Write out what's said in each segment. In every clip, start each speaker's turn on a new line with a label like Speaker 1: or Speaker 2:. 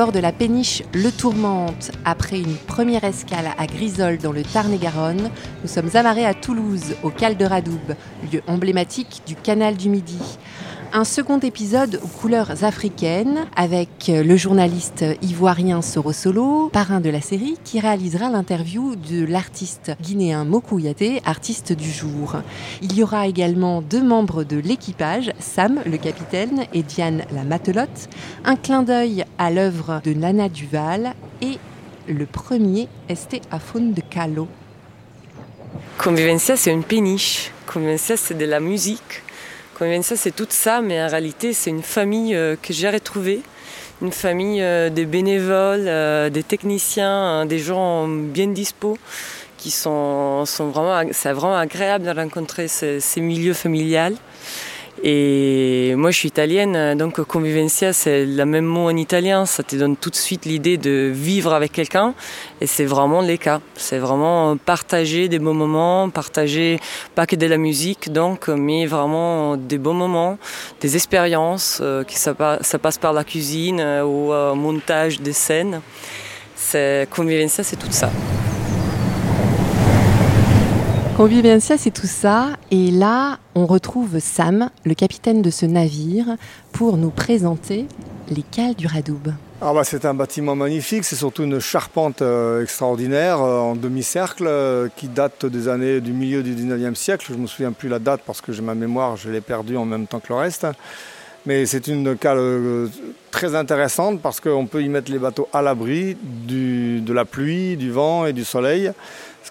Speaker 1: De la péniche Le Tourmente. Après une première escale à Grisol dans le Tarn-et-Garonne, nous sommes amarrés à Toulouse, au Cal de Radoub, lieu emblématique du canal du Midi. Un second épisode aux couleurs africaines avec le journaliste ivoirien Soro Solo, parrain de la série, qui réalisera l'interview de l'artiste guinéen Mokou artiste du jour. Il y aura également deux membres de l'équipage, Sam, le capitaine, et Diane, la matelote. Un clin d'œil à l'œuvre de Nana Duval et le premier Esté à de Calo.
Speaker 2: Convivencia, c'est une péniche. Convivencia, c'est de la musique. Convivencia, c'est tout ça, mais en réalité, c'est une famille euh, que j'ai retrouvée. Une famille euh, des bénévoles, euh, des techniciens, des gens bien dispo qui sont, sont vraiment, c'est vraiment agréable de rencontrer ces, ces milieux familiales. Et moi, je suis italienne, donc convivencia, c'est le même mot en italien. Ça te donne tout de suite l'idée de vivre avec quelqu'un. Et c'est vraiment les cas. C'est vraiment partager des bons moments, partager pas que de la musique, donc, mais vraiment des bons moments, des expériences, euh, qui ça, ça, passe par la cuisine euh, ou au montage des scènes. Convivencia, c'est tout ça.
Speaker 1: Convivencia, c'est tout ça. Et là, on retrouve Sam, le capitaine de ce navire, pour nous présenter les cales du Radoub.
Speaker 3: Ah bah c'est un bâtiment magnifique, c'est surtout une charpente euh, extraordinaire euh, en demi-cercle euh, qui date des années du milieu du 19e siècle. Je ne me souviens plus la date parce que j'ai ma mémoire, je l'ai perdue en même temps que le reste. Mais c'est une cale très intéressante parce qu'on peut y mettre les bateaux à l'abri de la pluie, du vent et du soleil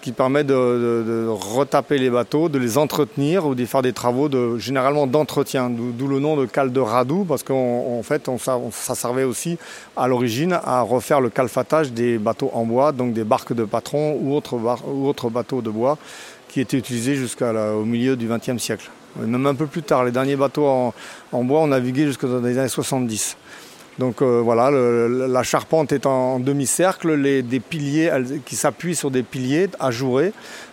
Speaker 3: ce qui permet de, retaper les bateaux, de les entretenir ou de faire des travaux généralement d'entretien, d'où le nom de cale de radou, parce qu'en fait, ça servait aussi à l'origine à refaire le calfatage des bateaux en bois, donc des barques de patron ou autres bateaux de bois qui étaient utilisés jusqu'au milieu du XXe siècle. Même un peu plus tard, les derniers bateaux en, bois ont navigué jusqu'aux années 70. Donc euh, voilà, la charpente est en, demi-cercle, des piliers qui s'appuient sur des piliers ajourés.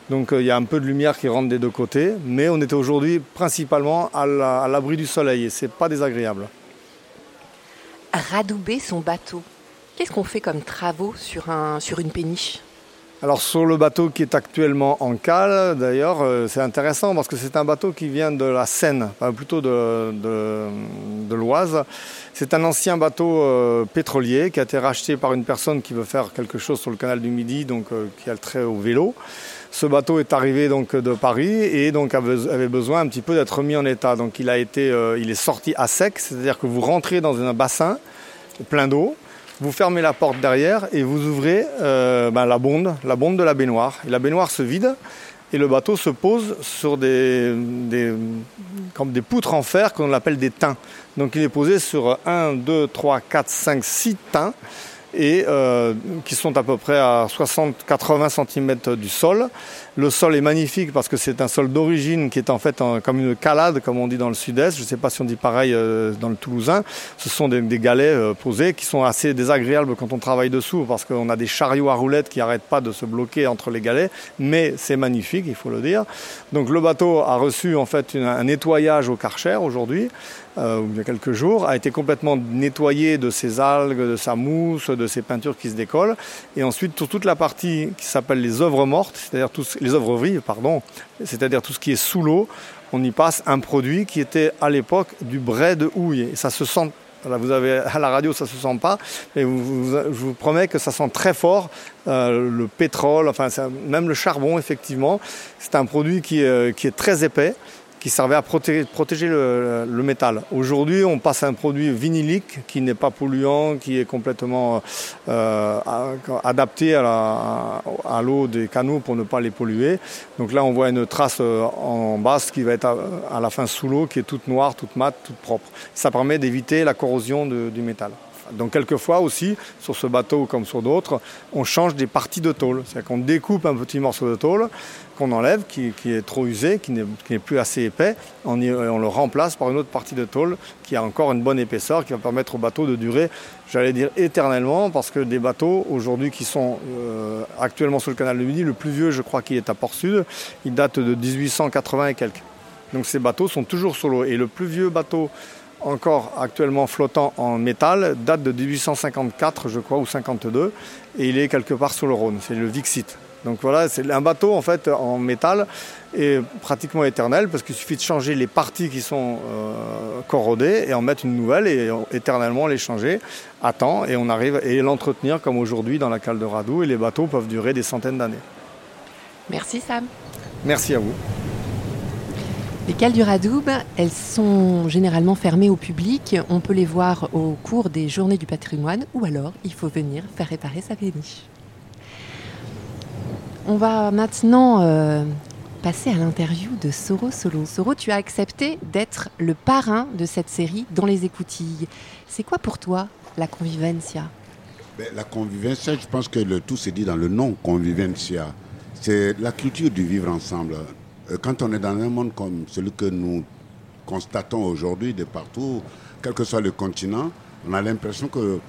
Speaker 3: Donc euh, il y a un peu de lumière qui rentre des deux côtés, mais on était aujourd'hui principalement à l'abri du soleil et c'est pas désagréable.
Speaker 1: Radouber son bateau. Qu'est-ce qu'on fait comme travaux sur une péniche?
Speaker 3: Alors sur le bateau qui est actuellement en cale, d'ailleurs, euh, c'est intéressant parce que c'est un bateau qui vient de la Seine, enfin, plutôt de, l'Oise. C'est un ancien bateau euh, pétrolier qui a été racheté par une personne qui veut faire quelque chose sur le canal du Midi, donc euh, qui a le trait au vélo. Ce bateau est arrivé donc de Paris et donc avait besoin un petit peu d'être mis en état. Donc il il est sorti à sec, c'est-à-dire que vous rentrez dans un bassin plein d'eau vous fermez la porte derrière et vous ouvrez euh, ben, la bonde, la bonde de la baignoire. Et la baignoire se vide et le bateau se pose sur des, des, comme des poutres en fer qu'on appelle des tins. Donc il est posé sur 1, 2, 3, 4, 5, 6 tins et euh, qui sont à peu près à 60-80 cm du sol. Le sol est magnifique parce que c'est un sol d'origine qui est en fait comme une calade, comme on dit dans le sud-est. Je ne sais pas si on dit pareil euh, dans le toulousain. Ce sont des, galets euh, posés qui sont assez désagréables quand on travaille dessous parce qu'on a des chariots à roulettes qui n'arrêtent pas de se bloquer entre les galets. Mais c'est magnifique, il faut le dire. Donc le bateau a reçu en fait un nettoyage au Karcher aujourd'hui. Euh, il y a quelques jours, a été complètement nettoyé de ses algues, de sa mousse, de ses peintures qui se décollent. Et ensuite, toute la partie qui s'appelle les œuvres mortes, c'est-à-dire les œuvres vives, pardon, c'est-à-dire tout ce qui est sous l'eau, on y passe un produit qui était à l'époque du bray de houille. Ça se sent vous avez à la radio, ça se sent pas, mais je vous promets que ça sent très fort euh, le pétrole, enfin même le charbon effectivement. C'est un produit qui est très épais qui servait à protéger, le, métal. Aujourd'hui, on passe à un produit vinylique qui n'est pas polluant, qui est complètement euh, adapté à l'eau des canaux pour ne pas les polluer. Donc là, on voit une trace euh, en basse qui va être à, la fin sous l'eau, qui est toute noire, toute mate, toute propre. Ça permet d'éviter la corrosion du métal. Donc quelquefois aussi, sur ce bateau comme sur d'autres, on change des parties de tôle. C'est-à-dire qu'on découpe un petit morceau de tôle qu'on enlève, qui, est trop usé, qui n'est plus assez épais, on, le remplace par une autre partie de tôle qui a encore une bonne épaisseur, qui va permettre au bateau de durer, j'allais dire éternellement, parce que des bateaux aujourd'hui qui sont euh, actuellement sur le canal de Midi, le plus vieux je crois qui est à Port-Sud, il date de 1880 et quelques. Donc ces bateaux sont toujours sur l'eau. Et le plus vieux bateau encore actuellement flottant en métal, date de 1854, je crois, ou 52, et il est quelque part sur le Rhône. C'est le Vixit. Donc voilà, c'est un bateau en fait en métal et pratiquement éternel parce qu'il suffit de changer les parties qui sont euh, corrodées et en mettre une nouvelle et éternellement les changer à temps et on arrive et l'entretenir comme aujourd'hui dans la cale de Radou et les bateaux peuvent durer des centaines d'années.
Speaker 1: Merci Sam.
Speaker 3: Merci à vous.
Speaker 1: Les cales du Radoub, elles sont généralement fermées au public. On peut les voir au cours des journées du patrimoine ou alors il faut venir faire réparer sa péniche. On va maintenant euh, passer à l'interview de Soro Solo. Soro, tu as accepté d'être le parrain de cette série dans les écoutilles. C'est quoi pour toi la convivencia?
Speaker 4: Ben, La convivencia, je pense que tout s'est dit dans le nom convivencia. C'est la culture du vivre ensemble. Euh, quand on est dans un monde comme celui que nous constatons aujourd'hui de partout, quel que soit le continent, on a l'impression que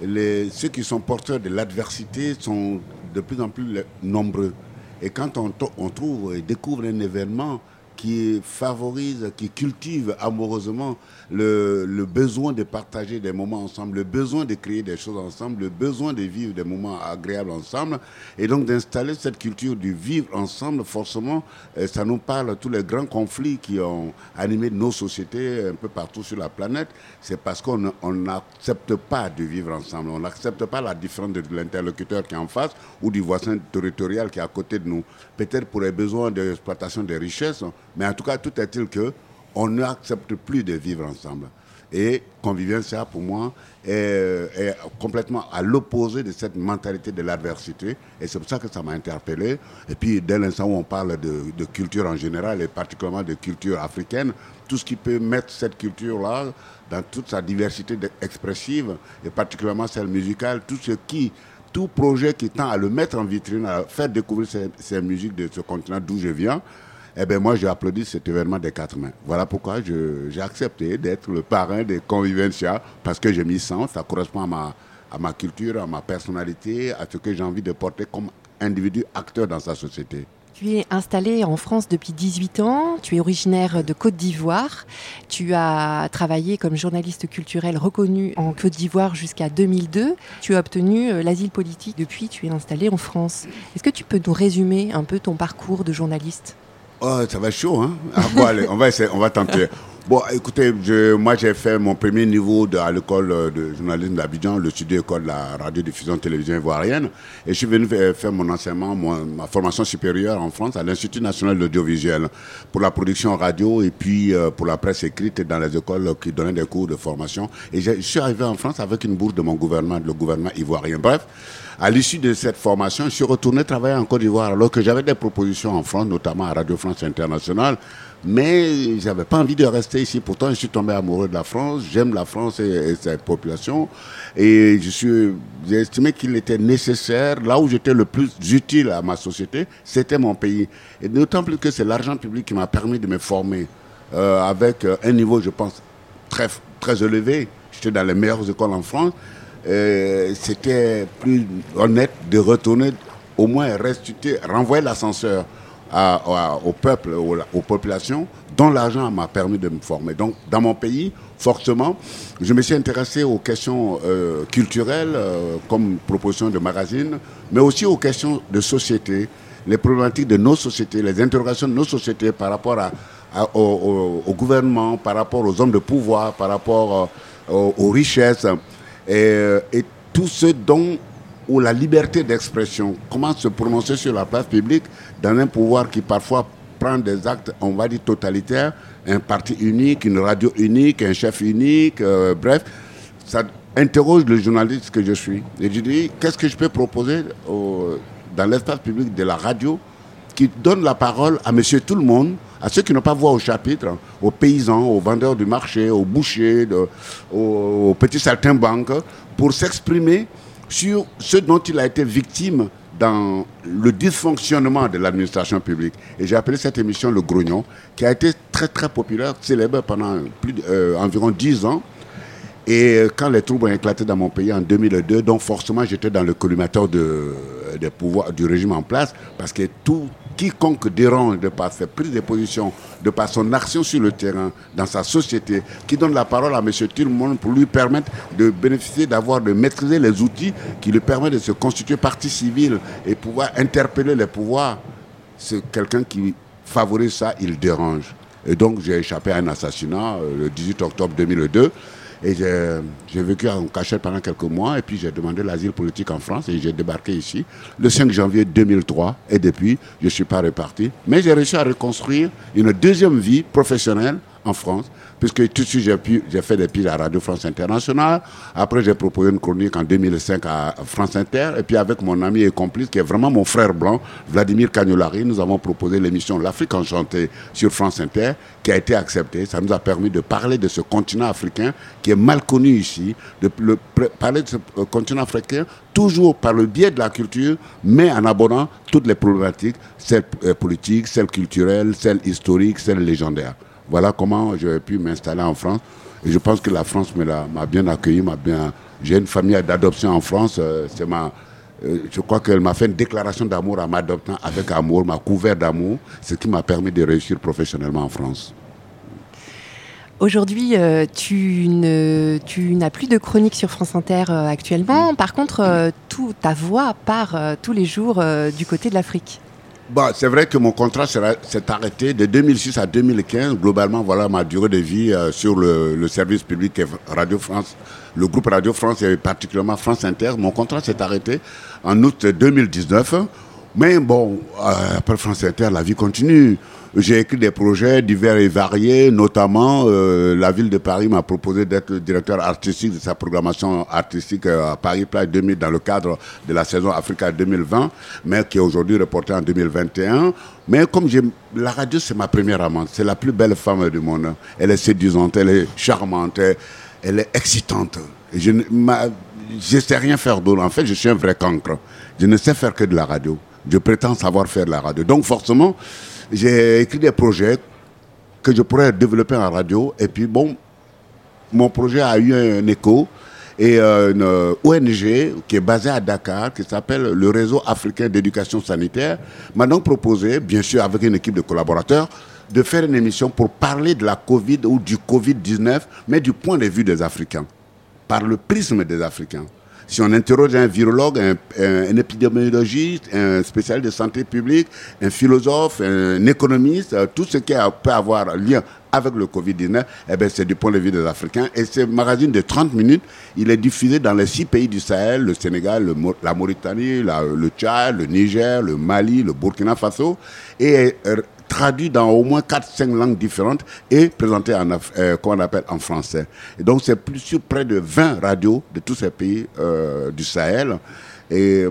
Speaker 4: ceux qui sont porteurs de l'adversité sont de plus en plus nombreux. Et quand on trouve et découvre un événement qui favorise, qui cultive amoureusement le, besoin de partager des moments ensemble, le besoin de créer des choses ensemble, le besoin de vivre des moments agréables ensemble. Et donc d'installer cette culture du vivre ensemble, forcément, euh, ça nous parle de tous les grands conflits qui ont animé nos sociétés un peu partout sur la planète. C'est parce qu'on n'accepte pas de vivre ensemble. On n'accepte pas la différence de l'interlocuteur qui est en face ou du voisin territorial qui est à côté de nous. Peut-être pour les besoins d'exploitation des richesses, mais en tout cas, tout est-il que on n'accepte plus de vivre ensemble. Et convivencia, pour moi, est, complètement à l'opposé de cette mentalité de l'adversité. Et c'est pour ça que ça m'a interpellé. Et puis, dès l'instant où on parle de, culture en général, et particulièrement de culture africaine, tout ce qui peut mettre cette culture-là dans toute sa diversité expressive, et particulièrement celle musicale, tout ce qui tout projet qui tend à le mettre en vitrine, à faire découvrir ces musiques de ce continent d'où je viens, eh bien, moi, j'ai applaudi cet événement des quatre mains. Voilà pourquoi j'ai accepté d'être le parrain des Convivencia, parce que j'ai mis sens, ça correspond à ma, à ma culture, à ma personnalité, à ce que j'ai envie de porter comme individu acteur dans sa société.
Speaker 1: Tu es installé en France depuis 18 ans, tu es originaire de Côte d'Ivoire, tu as travaillé comme journaliste culturel reconnu en Côte d'Ivoire jusqu'à 2002, tu as obtenu euh, l'asile politique depuis, tu es installé en France. Est-ce que tu peux nous résumer un peu ton parcours de journaliste?
Speaker 4: Oh, ça va chaud, hein ah, on va essayer, on va tenter. Bon, écoutez, moi j'ai fait mon premier niveau de, à l'école de journalisme d'Abidjan, le studio école de la radiodiffusion télévision ivoirienne, et je suis venu faire, mon enseignement, ma formation supérieure en France à l'Institut national de l'audiovisuel pour la production radio et puis euh, pour la presse écrite dans les écoles qui donnaient des cours de formation. Et je suis arrivé en France avec une bourse de mon gouvernement, le gouvernement ivoirien. Bref. À l'issue de cette formation, je suis retourné travailler en Côte d'Ivoire alors que j'avais des propositions en France, notamment à Radio France Internationale. Mais j'avais pas envie de rester ici. Pourtant, je suis tombé amoureux de la France. J'aime la France et, sa population. Et je suis, j'ai estimé qu'il était nécessaire, là où j'étais le plus utile à ma société, c'était mon pays. Et d'autant plus que c'est l'argent public qui m'a permis de me former euh, avec un niveau, je pense, très, très élevé. J'étais dans les meilleures écoles en France. Euh, c'était plus honnête de retourner, au moins restituer, renvoyer l'ascenseur au peuple, aux, populations, dont l'argent m'a permis de me former. Donc, dans mon pays, forcément, je me suis intéressé aux questions euh, culturelles, euh, comme proposition de magazine, mais aussi aux questions de société, les problématiques de nos sociétés, les interrogations de nos sociétés par rapport à, au, gouvernement, par rapport aux hommes de pouvoir, par rapport aux richesses euh, et tout ce dont ou la liberté d'expression, comment se prononcer sur la place publique dans un pouvoir qui parfois prend des actes, on va dire, totalitaires, un parti unique, une radio unique, un chef unique, euh, bref, ça interroge le journaliste que je suis. Et je dis, qu'est-ce que je peux proposer dans l'espace public de la radio qui donne la parole à monsieur tout le monde, à ceux qui n'ont pas voix au chapitre, aux paysans, aux vendeurs du marché, aux bouchers, aux, petits saltimbanques, pour s'exprimer sur ce dont il a été victime dans le dysfonctionnement de l'administration publique. Et j'ai appelé cette émission Le Grognon, qui a été très très populaire, célèbre pendant euh, environ dix ans. Et quand les troubles ont éclaté dans mon pays en 2002, donc forcément j'étais dans le collimateur de, pouvoirs du régime en place, parce que tout quiconque dérange de par ses prises de position, de par son action sur le terrain, dans sa société, qui donne la parole à M. monde pour lui permettre de bénéficier, d'avoir, de maîtriser les outils qui lui permettent de se constituer partie civile et pouvoir interpeller les pouvoirs. C'est quelqu'un qui favorise ça, il dérange. Et donc j'ai échappé à un assassinat euh, le 18 octobre 2002. Et j'ai vécu en cachette pendant quelques mois et puis j'ai demandé l'asile politique en France et j'ai débarqué ici le 5 janvier 2003 et depuis je ne suis pas reparti. Mais j'ai réussi à reconstruire une deuxième vie professionnelle en France puisque tout de suite j'ai fait des piles à Radio France Internationale. Après, j'ai proposé une chronique en 2005 à France Inter. Et puis avec mon ami et complice, qui est vraiment mon frère blanc, Vladimir Cagnolari, nous avons proposé l'émission L'Afrique enchantée sur France Inter, qui a été acceptée. Ça nous a permis de parler de ce continent africain qui est mal connu ici, de parler de ce euh, continent africain toujours par le biais de la culture, mais en abordant toutes les problématiques, celles euh, politiques, celles culturelles, celles historiques, celles légendaires. Voilà comment j'ai pu m'installer en France. Et je pense que la France m'a bien accueilli, m'a bien. J'ai une famille d'adoption en France. Euh, c'est ma, euh, je crois qu'elle m'a fait une déclaration d'amour en m'adoptant avec amour, m'a couvert d'amour, ce qui m'a permis de réussir professionnellement en France.
Speaker 1: Aujourd'hui, euh, tu, n'as plus de chronique sur France Inter actuellement. Par contre, tout, ta voix part tous les jours du côté de l'Afrique.
Speaker 4: C'est vrai que mon contrat s'est arrêté de 2006 à 2015. Globalement, voilà ma durée de vie euh, sur le, service public Radio France, le groupe Radio France et particulièrement France Inter. Mon contrat s'est arrêté en août 2019. Mais bon, euh, après France Inter, la vie continue. J'ai écrit des projets divers et variés, notamment euh, la ville de Paris m'a proposé d'être directeur artistique de sa programmation artistique euh, à Paris Plage 2000 dans le cadre de la saison Africa 2020, mais qui est aujourd'hui reportée en 2021. Mais comme j'ai la radio, c'est ma première amante, c'est la plus belle femme du monde. Elle est séduisante, elle est charmante, elle est excitante. je ne sais rien faire d'autre. En fait, je suis un vrai cancre. Je ne sais faire que de la radio. Je prétends savoir faire de la radio. Donc forcément, j'ai écrit des projets que je pourrais développer en radio. Et puis, bon, mon projet a eu un écho. Et euh, une ONG qui est basée à Dakar, qui s'appelle le Réseau africain d'éducation sanitaire, m'a donc proposé, bien sûr avec une équipe de collaborateurs, de faire une émission pour parler de la Covid ou du Covid-19, mais du point de vue des Africains, par le prisme des Africains. Si on interroge un virologue, un, épidémiologiste, un spécialiste de santé publique, un philosophe, un économiste, euh, tout ce qui peut avoir lien avec le Covid-19, eh ben, c'est du point de vue des Africains. Et ce magazine de 30 minutes, il est diffusé dans les six pays du Sahel, le Sénégal, la Mauritanie, le Tchad, le Niger, le Mali, le Burkina Faso. Et euh, traduit dans au moins 4-5 langues différentes et présenté en, euh, appelle en français. Donc c'est plus sur près de 20 radios de tous ces pays euh, du Sahel. Et,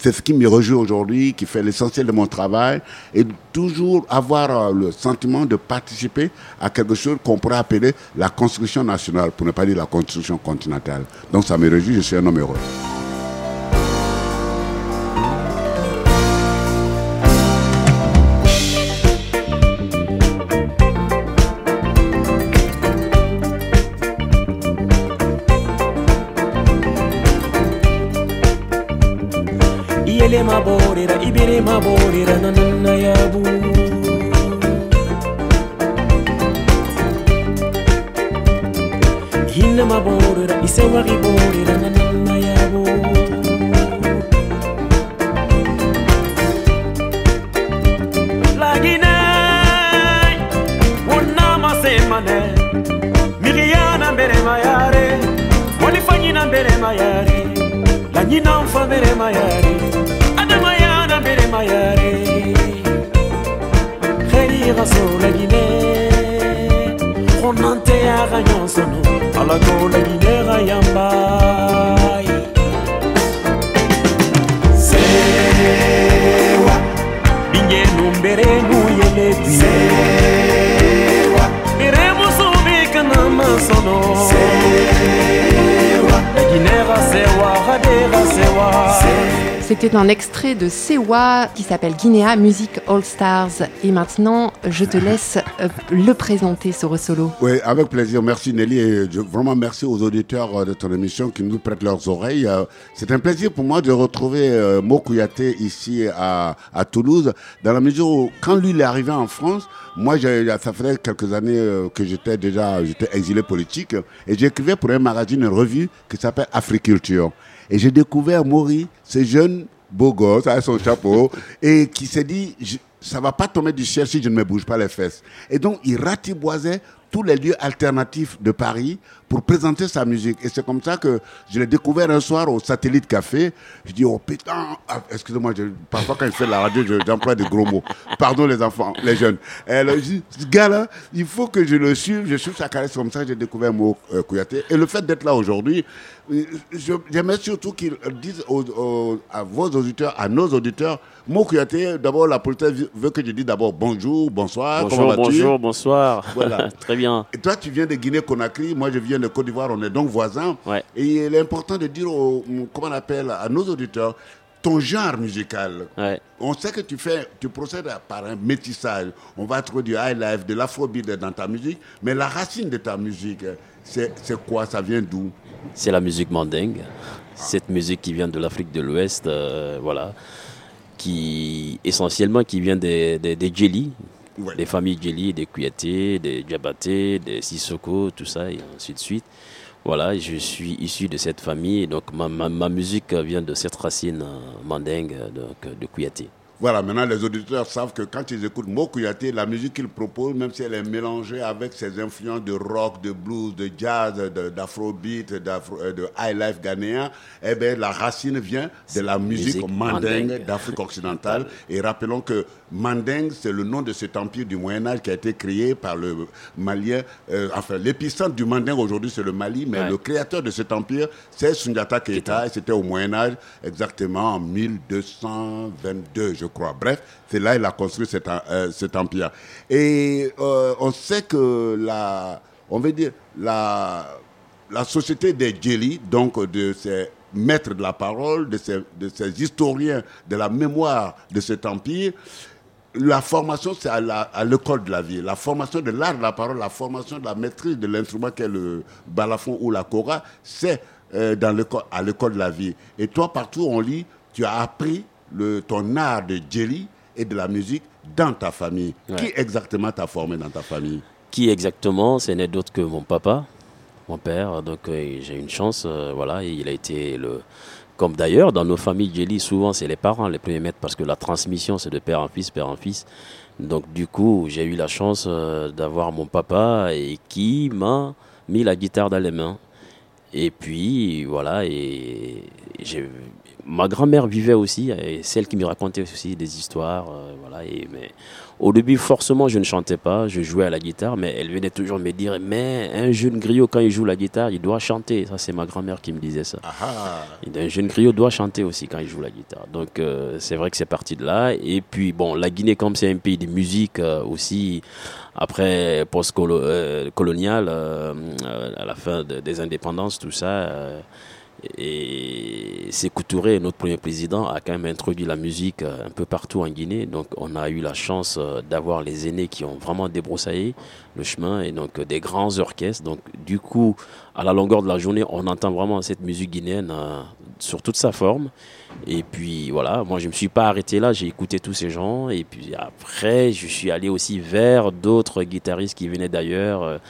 Speaker 4: c'est ce qui me rejoue aujourd'hui, qui fait l'essentiel de mon travail, et toujours avoir euh, le sentiment de participer à quelque chose qu'on pourrait appeler la construction nationale, pour ne pas dire la construction continentale. Donc ça me réjouit, je suis un homme heureux.
Speaker 5: ngana nana yabo hina maborera isewagiborera nanana yabo. Lagine unamasemane miriana mbere mayare monifanyina mbere mayare lanyina mfa mbere mayare. Mayare xerira solagine xonante yaxa ñonsono alago lagine xa yambay. Sewa. Bingenu mberenu yelebi sewa. Beremusubi kana masono. Sewa. Lagine xa sewa xade xa sewa
Speaker 1: C'était un extrait de Sewa qui s'appelle Guinea Music All Stars. Et maintenant, je te laisse euh, le présenter, ce solo.
Speaker 4: Oui, avec plaisir. Merci Nelly. Et vraiment merci aux auditeurs euh, de ton émission qui nous prêtent leurs oreilles. Euh, c'est un plaisir pour moi de retrouver Mokouyaté ici à, Toulouse, dans la mesure où, quand lui est arrivé en France, moi, ça faisait quelques années que j'étais déjà exilé politique et j'écrivais pour un magazine, une revue qui s'appelle Africulture. Et j'ai découvert Maury, ce jeune beau gosse avec son chapeau, et qui s'est dit, ça va pas tomber du ciel si je ne me bouge pas les fesses. Et donc, il ratiboisait tous les lieux alternatifs de Paris pour présenter sa musique. Et c'est comme ça que je l'ai découvert un soir au Satellite Café. Je dis, oh putain, ah, excusez-moi, parfois quand je fais la radio, j'emploie des gros mots. Pardon les enfants, les jeunes. Et elle dit, ce gars-là, il faut que je le suive. Je suis sa caresse comme ça, j'ai découvert Mo euh, Kouyaté. Et le fait d'être là aujourd'hui, j'aimerais surtout qu'ils disent à vos auditeurs, à nos auditeurs, Mo Kouyaté, d'abord la politesse veut que je dise d'abord bonjour, bonsoir,
Speaker 6: bonjour, bonjour, bonsoir. Voilà. Très bien.
Speaker 4: Et toi, tu viens de Guinée-Conakry, moi je viens de Côte d'Ivoire, on est donc voisins. Et il est important de dire, comment on appelle, à nos auditeurs, ton genre musical. On sait que tu fais, tu procèdes par un métissage. On va trouver du high life, de l'afrobeat dans ta musique, mais la racine de ta musique, c'est quoi? Ça vient d'où?
Speaker 6: C'est la musique mandingue. Cette musique qui vient de l'Afrique de l'Ouest, euh, voilà, qui essentiellement qui vient des, des, des les familles Djeli, des Kouyaté, des Diabaté, des Sissoko, tout ça, et ainsi de suite. Voilà, je suis issu de cette famille, donc ma, ma, musique vient de cette racine euh, mandingue donc, de Kouyaté.
Speaker 4: Voilà, maintenant les auditeurs savent que quand ils écoutent Mokouyaté, la musique qu'il propose, même si elle est mélangée avec ses influences de rock, de blues, de jazz, d'afrobeat, euh, de high life ghanéen, eh bien la racine vient de la musique, mandingue, d'Afrique occidentale. Et rappelons que Mandingue, c'est le nom de cet empire du Moyen Âge qui a été créé par le Malien. Euh, enfin, l'épicentre du Mandingue aujourd'hui, c'est le Mali, mais le créateur de cet empire, c'est Sundiata Keita, et c'était au Moyen Âge, exactement en 1222, je Bref, c'est là qu'il a construit cet, euh, cet empire. Et euh, on sait que la, on veut dire, la, la société des Djeli, donc de ces maîtres de la parole, de ces, de ces historiens de la mémoire de cet empire, la formation, c'est à l'école de la vie. La formation de l'art de la parole, la formation de la maîtrise de l'instrument qu'est le balafon ou la kora, c'est euh, à l'école de la vie. Et toi, partout on lit, tu as appris le, ton art de jelly et de la musique dans ta famille. Qui exactement t'a formé dans ta famille?
Speaker 6: Qui exactement? Ce n'est d'autre que mon papa, mon père. Donc euh, j'ai une chance, euh, voilà, il a été le comme d'ailleurs dans nos familles jelly, souvent c'est les parents les premiers maîtres parce que la transmission c'est de père en fils, père en fils. Donc du coup, j'ai eu la chance euh, d'avoir mon papa et qui m'a mis la guitare dans les mains. Et puis voilà, et j'ai ma grand-mère vivait aussi, et celle qui me racontait aussi des histoires. Euh, voilà, et, mais au début, forcément, je ne chantais pas, je jouais à la guitare, mais elle venait toujours me dire Mais un jeune griot, quand il joue la guitare, il doit chanter. Ça, c'est ma grand-mère qui me disait ça. Un jeune griot doit chanter aussi quand il joue la guitare. Donc, euh, c'est vrai que c'est parti de là. Et puis, bon, la Guinée, comme c'est un pays de musique euh, aussi, après post-colonial, à la fin des indépendances, tout ça et Sékou Touré, notre premier président, a quand même introduit la musique euh, un peu partout en Guinée. Donc on a eu la chance euh, d'avoir les aînés qui ont vraiment débroussaillé le chemin et donc euh, des grands orchestres. Donc du coup, à la longueur de la journée, on entend vraiment cette musique guinéenne sur toute sa forme. Et puis voilà, moi je ne me suis pas arrêté là, j'ai écouté tous ces gens. Et puis après, je suis allé aussi vers d'autres guitaristes qui venaient d'ailleurs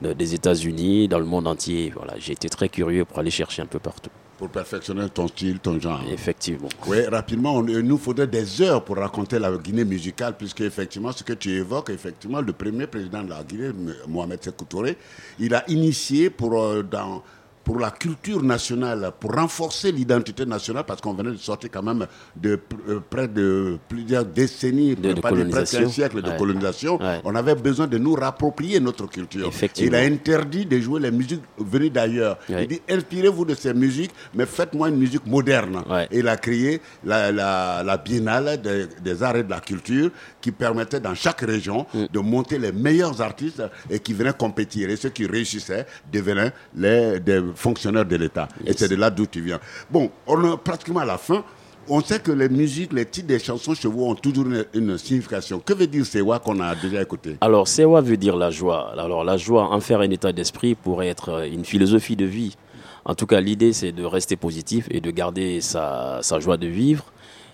Speaker 6: des États-Unis, dans le monde entier. Voilà, j'ai été très curieux pour aller chercher un peu partout.
Speaker 4: Pour perfectionner ton style, ton genre.
Speaker 6: Effectivement.
Speaker 4: Oui, rapidement, il nous faudrait des heures pour raconter la Guinée musicale, puisque effectivement, ce que tu évoques, effectivement, le premier président de la Guinée, Mohamed Sékou Touré, il a initié pour, euh, dans pour la culture nationale, pour renforcer l'identité nationale, parce qu'on venait de sortir quand même de euh, près de plusieurs décennies,
Speaker 6: de, pas presque un
Speaker 4: siècle de colonisation. On avait besoin de nous rapproprier notre culture. Il a interdit de jouer les musiques venues d'ailleurs. Il dit inspirez-vous de ces musiques, mais faites-moi une musique moderne. Et il a créé la, la, biennale des, arts et de la culture qui permettait dans chaque région mm. de monter les meilleurs artistes et qui venaient compétir. Et ceux qui réussissaient devenaient les, des fonctionnaires de l'État. Et c'est de là d'où tu viens. Bon, on est pratiquement à la fin. on sait que les musiques, les titres des chansons chez vous ont toujours une, une signification. Que veut dire Sewa qu'on a déjà écouté?
Speaker 6: Alors, Sewa veut dire la joie. Alors, la joie, en faire un état d'esprit pourrait être euh, une philosophie de vie. En tout cas, l'idée, c'est de rester positif et de garder sa, sa joie de vivre.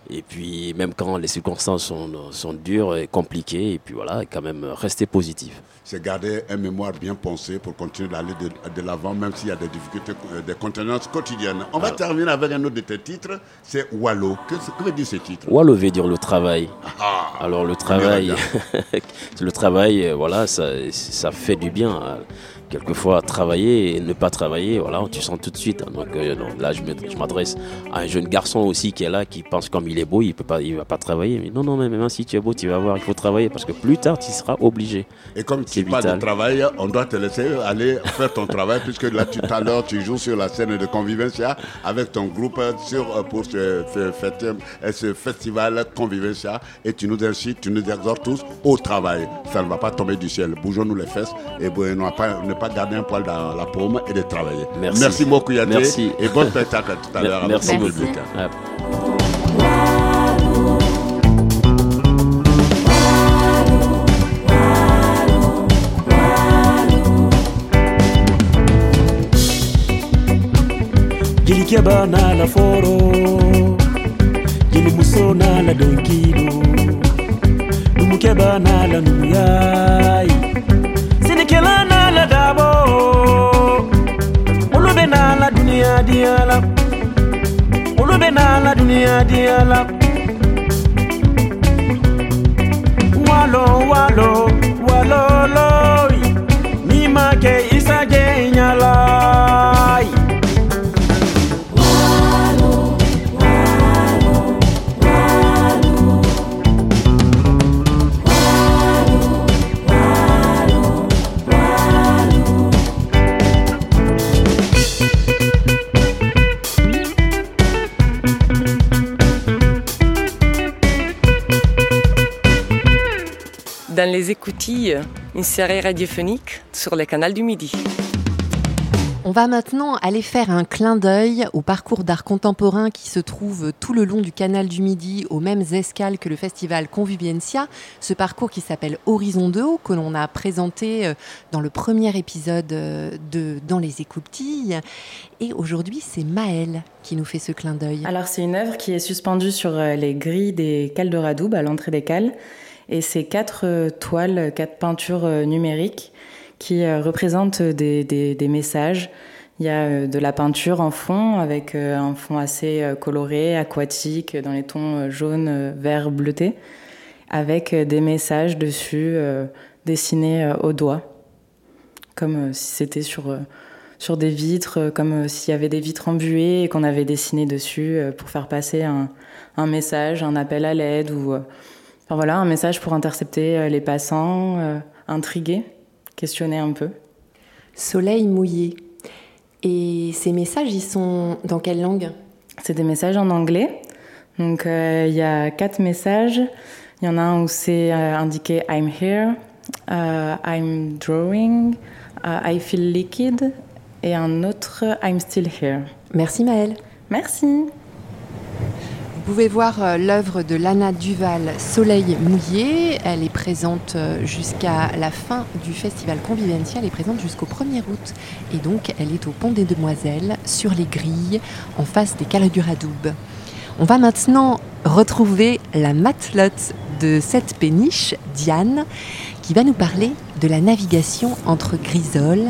Speaker 6: Et puis, même quand les circonstances sont, sont dures et compliquées, et puis voilà, quand même rester positif.
Speaker 4: C'est garder un mémoire bien pensé pour continuer d'aller de, de l'avant, même s'il y a des difficultés, euh, des contenances quotidiennes. On va terminer avec un autre de tes titres, c'est Wallo. Que, que veut dire ce titre?
Speaker 6: Wallo veut dire le travail.
Speaker 4: Ah,
Speaker 6: Alors le travail, le travail, euh, voilà, ça, ça fait du bien. Quelquefois, travailler et ne pas travailler, voilà, tu sens tout de suite. hein. Donc, euh, là, je m'adresse à un jeune garçon aussi qui est là, qui pense comme il est beau, il peut pas, il va pas travailler. Mais non, non, mais même si tu es beau, tu vas voir, il faut travailler parce que plus tard, tu seras obligé.
Speaker 4: Et comme tu
Speaker 6: C'est
Speaker 4: parles
Speaker 6: vital.
Speaker 4: de travail, on doit te laisser aller faire ton travail, puisque là, tout à l'heure, tu joues sur la scène de Convivencia avec ton groupe sur, euh, pour ce, euh, ce festival Convivencia. Et tu nous incites, tu nous exhortes tous au travail. Ça ne va pas tomber du ciel. Bougeons-nous les fesses et bon, ne pas, ne pas garder un poil dans la paume et de travailler.
Speaker 6: Merci.
Speaker 4: beaucoup, Yaté.
Speaker 6: Merci.
Speaker 4: Et bon spectacle tout à l'heure.
Speaker 6: Merci beaucoup.
Speaker 5: na la foro jeli muso na la donkilo numu keba na la numuyai na la duniya diyala olu be na la duniya diyala
Speaker 2: une série radiophonique sur le canal du Midi.
Speaker 1: On va maintenant aller faire un clin d'œil au parcours d'art contemporain qui se trouve tout le long du canal du Midi, aux mêmes escales que le festival Conviviencia. Ce parcours qui s'appelle Horizon de haut, que l'on a présenté euh, dans le premier épisode euh, de Dans les écoutilles. Et aujourd'hui, c'est Maëlle qui nous fait ce clin d'œil.
Speaker 7: Alors c'est une œuvre qui est suspendue sur euh, les grilles des cales de Radoub, à l'entrée des cales. Et c'est quatre euh, toiles, quatre peintures euh, numériques qui euh, représentent des, messages. Il y a de la peinture en fond, avec un fond assez coloré, aquatique, dans les tons jaune, vert, bleuté, avec des messages dessus dessinés au doigt, comme si c'était sur... sur des vitres, comme s'il y avait des vitres embuées et qu'on avait dessiné dessus pour faire passer un, un message, un appel à l'aide ou enfin voilà, un message pour intercepter euh, les passants, euh, intriguer, questionner un peu.
Speaker 1: Soleil mouillé. Et ces messages, ils sont dans quelle langue?
Speaker 7: C'est des messages en anglais. Donc euh, il y a quatre messages. Il y en a un où c'est euh, indiqué I'm here, I'm drawing, I feel liquid et un autre I'm still here.
Speaker 1: Merci Maëlle.
Speaker 7: Merci.
Speaker 1: Vous pouvez voir euh, l'œuvre de Lana Duval, Soleil mouillé. Elle est présente euh, jusqu'à la fin du festival Convivencia. Elle est présente jusqu'au 1er août. Et donc, elle est au Pont des Demoiselles, sur les grilles, en face des Cales du. On va maintenant retrouver la matelote de cette péniche, Diane, qui va nous parler de la navigation entre Grisol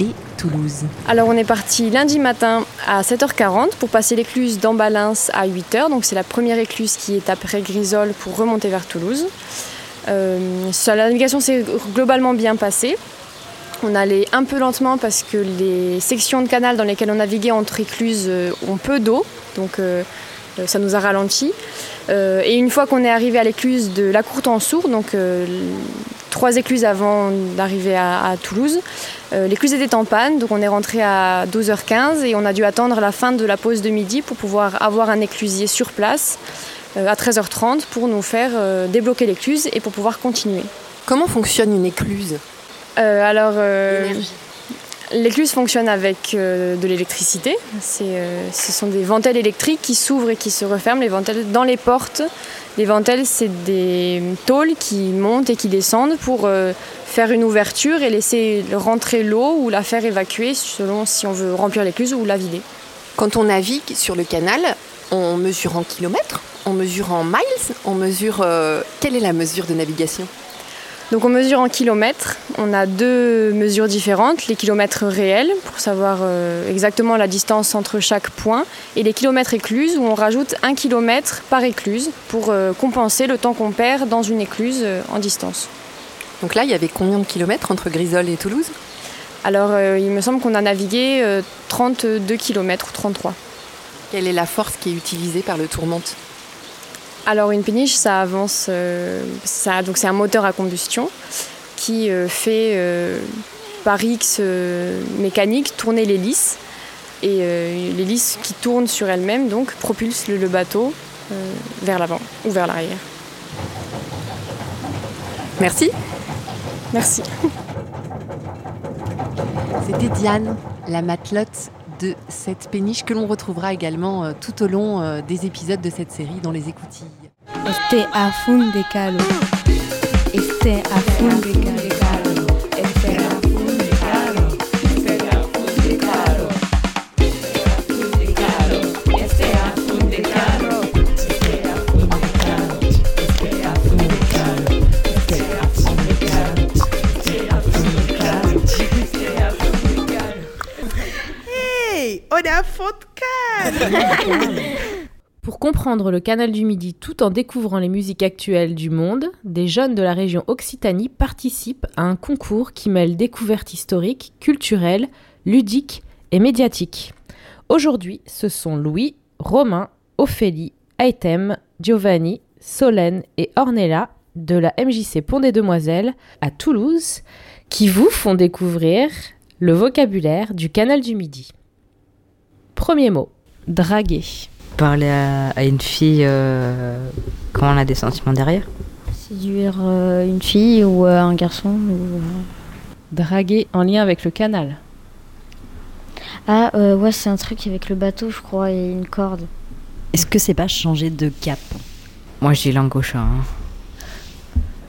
Speaker 1: et Toulouse.
Speaker 8: Alors on est parti lundi matin à 7h40 pour passer l'écluse d'Ambalins à 8h. Donc c'est la première écluse qui est après Grisol pour remonter vers Toulouse. Euh, la navigation s'est globalement bien passée. On allait un peu lentement parce que les sections de canal dans lesquelles on naviguait entre écluses euh, ont peu d'eau. Donc euh, ça nous a ralenti. Euh, et une fois qu'on est arrivé à l'écluse de la Courte-en-Sourd, donc euh, trois écluses avant d'arriver à, à Toulouse, euh, l'écluse était en panne, donc on est rentré à 12h15 et on a dû attendre la fin de la pause de midi pour pouvoir avoir un éclusier sur place euh, à 13h30 pour nous faire euh, débloquer l'écluse et pour pouvoir continuer.
Speaker 1: Comment fonctionne une écluse?
Speaker 8: Euh, alors, euh, L'écluse fonctionne avec euh, de l'électricité. Euh, ce sont des ventelles électriques qui s'ouvrent et qui se referment. Les ventelles dans les portes. Les ventelles, c'est des tôles qui montent et qui descendent pour euh, faire une ouverture et laisser rentrer l'eau ou la faire évacuer selon si on veut remplir l'écluse ou la vider.
Speaker 1: Quand on navigue sur le canal, on mesure en kilomètres, on mesure en miles, on mesure... quelle est la mesure de navigation?
Speaker 8: Donc on mesure en kilomètres. On a deux mesures différentes, les kilomètres réels pour savoir euh, exactement la distance entre chaque point et les kilomètres écluses où on rajoute un kilomètre par écluse pour euh, compenser le temps qu'on perd dans une écluse euh, en distance.
Speaker 1: Donc là, il y avait combien de kilomètres entre Grisol et Toulouse?
Speaker 8: Alors il me semble qu'on a navigué 32 kilomètres ou 33.
Speaker 1: Quelle est la force qui est utilisée par le tourmente?
Speaker 8: Alors une péniche, ça avance, euh, ça, donc c'est un moteur à combustion qui euh, fait euh, par X mécanique tourner l'hélice et l'hélice qui tourne sur elle-même donc propulse le, bateau vers l'avant ou vers l'arrière.
Speaker 1: Merci.
Speaker 8: Merci.
Speaker 1: C'était Diane, la matelote de cette péniche que l'on retrouvera également euh, tout au long euh, des épisodes de cette série dans les écoutilles.
Speaker 9: Pour comprendre le canal du Midi tout en découvrant les musiques actuelles du monde, des jeunes de la région Occitanie participent à un concours qui mêle découvertes historiques, culturelles, ludiques et médiatiques. Aujourd'hui, ce sont Louis, Romain, Ophélie, Aitem, Giovanni, Solène et Ornella de la MJC Pont des Demoiselles à Toulouse qui vous font découvrir le vocabulaire du canal du Midi. Premier mot, draguer.
Speaker 10: Parler à, une fille euh, quand on a des sentiments derrière.
Speaker 11: Séduire euh, une fille ou euh, un garçon.
Speaker 9: Draguer en lien avec le canal.
Speaker 11: Ah ouais, c'est un truc avec le bateau, je crois, et une corde.
Speaker 12: Est-ce que c'est pas changer de cap?
Speaker 10: Moi, dis l'angosha. Hein.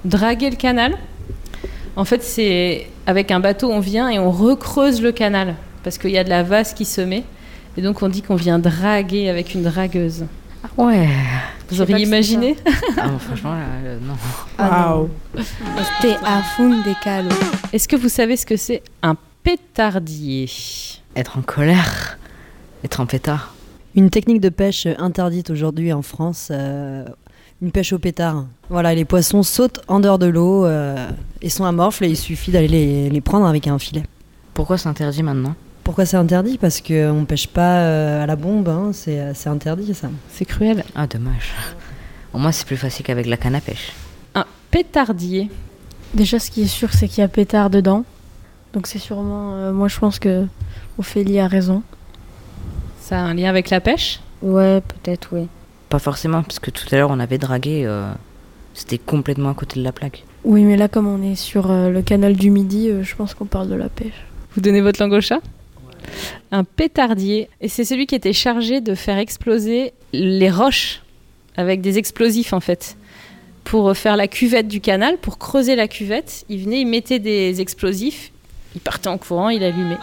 Speaker 9: Draguer le canal? En fait, c'est avec un bateau, on vient et on recreuse le canal parce qu'il y a de la vase qui se met. Et donc on dit qu'on vient draguer avec une dragueuse.
Speaker 10: Ouais.
Speaker 9: Vous auriez imaginé
Speaker 10: ah Franchement, euh, non.
Speaker 12: Ah Waouh.
Speaker 13: C'était à fond des calo.
Speaker 9: Est-ce que vous savez ce que c'est un pétardier?
Speaker 10: Être en colère. Être en pétard.
Speaker 12: Une technique de pêche interdite aujourd'hui en France. Euh, une pêche au pétard. Voilà, les poissons sautent en dehors de l'eau euh, et sont amorphes et il suffit d'aller les, les prendre avec un filet.
Speaker 10: Pourquoi c'est interdit maintenant?
Speaker 12: Pourquoi c'est interdit? Parce qu'on ne pêche pas euh, à la bombe, hein. c'est interdit ça.
Speaker 9: C'est cruel.
Speaker 10: Ah, dommage. Au moins, c'est plus facile qu'avec la canne à pêche.
Speaker 9: Un pétardier.
Speaker 11: Déjà, ce qui est sûr, c'est qu'il y a pétard dedans. Donc, c'est sûrement. Euh, moi, je pense que Ophélie a raison.
Speaker 9: Ça a un lien avec la pêche?
Speaker 11: Ouais, peut-être, oui.
Speaker 10: Pas forcément, parce que tout à l'heure, on avait dragué. Euh, c'était complètement à côté de la plaque.
Speaker 11: Oui, mais là, comme on est sur le canal du Midi, je pense qu'on parle de la pêche.
Speaker 9: Vous donnez votre langue au chat? Un pétardier. Et c'est celui qui était chargé de faire exploser les roches avec des explosifs en fait. Pour faire la cuvette du canal, pour creuser la cuvette, il venait, il mettait des explosifs, il partait en courant, il allumait.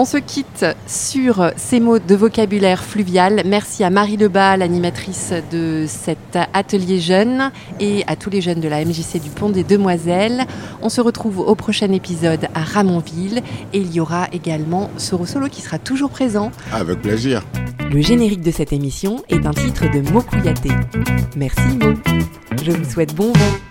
Speaker 1: On se quitte sur ces mots de vocabulaire fluvial. Merci à Marie Lebas, l'animatrice de cet atelier jeune, et à tous les jeunes de la MJC du Pont des Demoiselles. On se retrouve au prochain épisode à Ramonville et il y aura également Soro Solo qui sera toujours présent.
Speaker 4: Avec plaisir.
Speaker 1: Le générique de cette émission est un titre de Mokuyate. Merci Mo. Je vous souhaite bon vent.